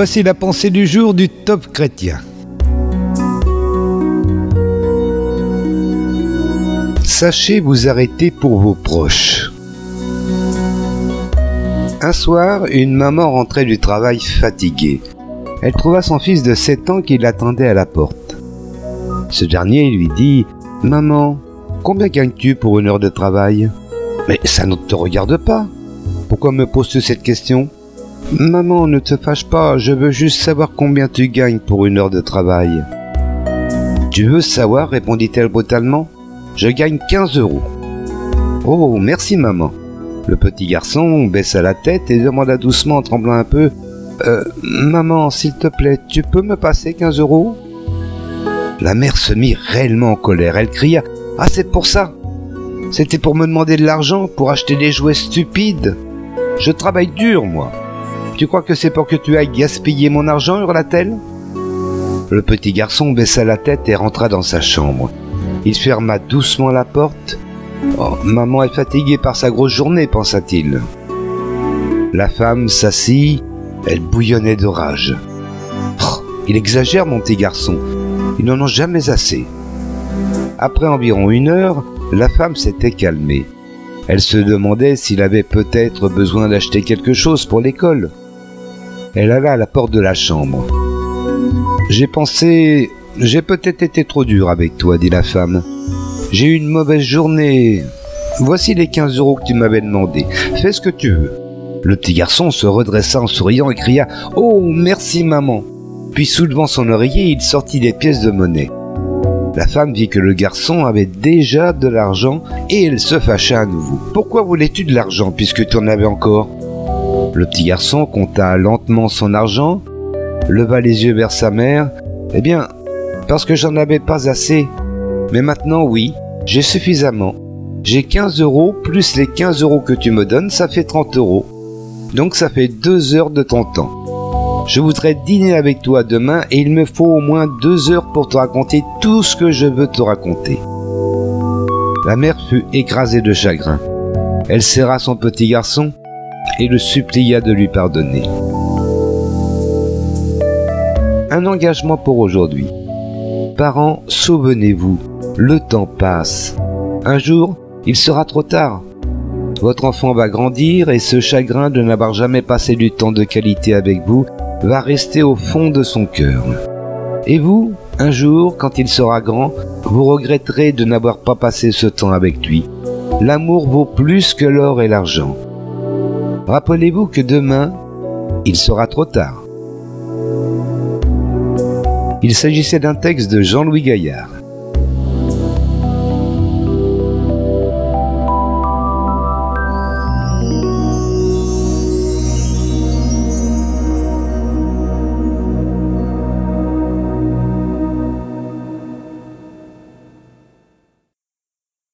Voici la pensée du jour du top chrétien. Sachez vous arrêter pour vos proches. Un soir, une maman rentrait du travail fatiguée. Elle trouva son fils de 7 ans qui l'attendait à la porte. Ce dernier lui dit Maman, combien gagnes-tu pour une heure de travail Mais ça ne te regarde pas. Pourquoi me poses-tu cette question? Maman, ne te fâche pas, je veux juste savoir combien tu gagnes pour une heure de travail. Tu veux savoir répondit-elle brutalement. Je gagne 15 euros. Oh, merci maman. Le petit garçon baissa la tête et demanda doucement en tremblant un peu euh, Maman, s'il te plaît, tu peux me passer 15 euros? La mère se mit réellement en colère. Elle cria Ah, c'est pour ça C'était pour me demander de l'argent pour acheter des jouets stupides Je travaille dur, moi. Tu crois que c'est pour que tu ailles gaspiller mon argent hurla-t-elle Le petit garçon baissa la tête et rentra dans sa chambre. Il ferma doucement la porte Oh, maman est fatiguée par sa grosse journée, pensa-t-il. La femme s'assit, elle bouillonnait de rage. Oh, il exagère, mon petit garçon. Ils n'en ont jamais assez. Après environ une heure, la femme s'était calmée. Elle se demandait s'il avait peut-être besoin d'acheter quelque chose pour l'école. Elle alla à la porte de la chambre. J'ai pensé... J'ai peut-être été trop dur avec toi, dit la femme. J'ai eu une mauvaise journée. Voici les 15 euros que tu m'avais demandé. Fais ce que tu veux. Le petit garçon se redressa en souriant et cria Oh, merci maman. Puis soulevant son oreiller, il sortit des pièces de monnaie. La femme vit que le garçon avait déjà de l'argent et elle se fâcha à nouveau. Pourquoi voulais-tu de l'argent puisque tu en avais encore? Le petit garçon compta lentement son argent, leva les yeux vers sa mère. Eh bien, parce que j'en avais pas assez. Mais maintenant, oui, j'ai suffisamment. J'ai 15 euros plus les 15 euros que tu me donnes, ça fait 30 euros. Donc ça fait 2 heures de ton temps. Je voudrais dîner avec toi demain et il me faut au moins 2 heures pour te raconter tout ce que je veux te raconter. La mère fut écrasée de chagrin. Elle serra son petit garçon et le supplia de lui pardonner. Un engagement pour aujourd'hui. Parents, souvenez-vous, le temps passe. Un jour, il sera trop tard. Votre enfant va grandir et ce chagrin de n'avoir jamais passé du temps de qualité avec vous va rester au fond de son cœur. Et vous, un jour, quand il sera grand, vous regretterez de n'avoir pas passé ce temps avec lui. L'amour vaut plus que l'or et l'argent. Rappelez-vous que demain, il sera trop tard. Il s'agissait d'un texte de Jean-Louis Gaillard.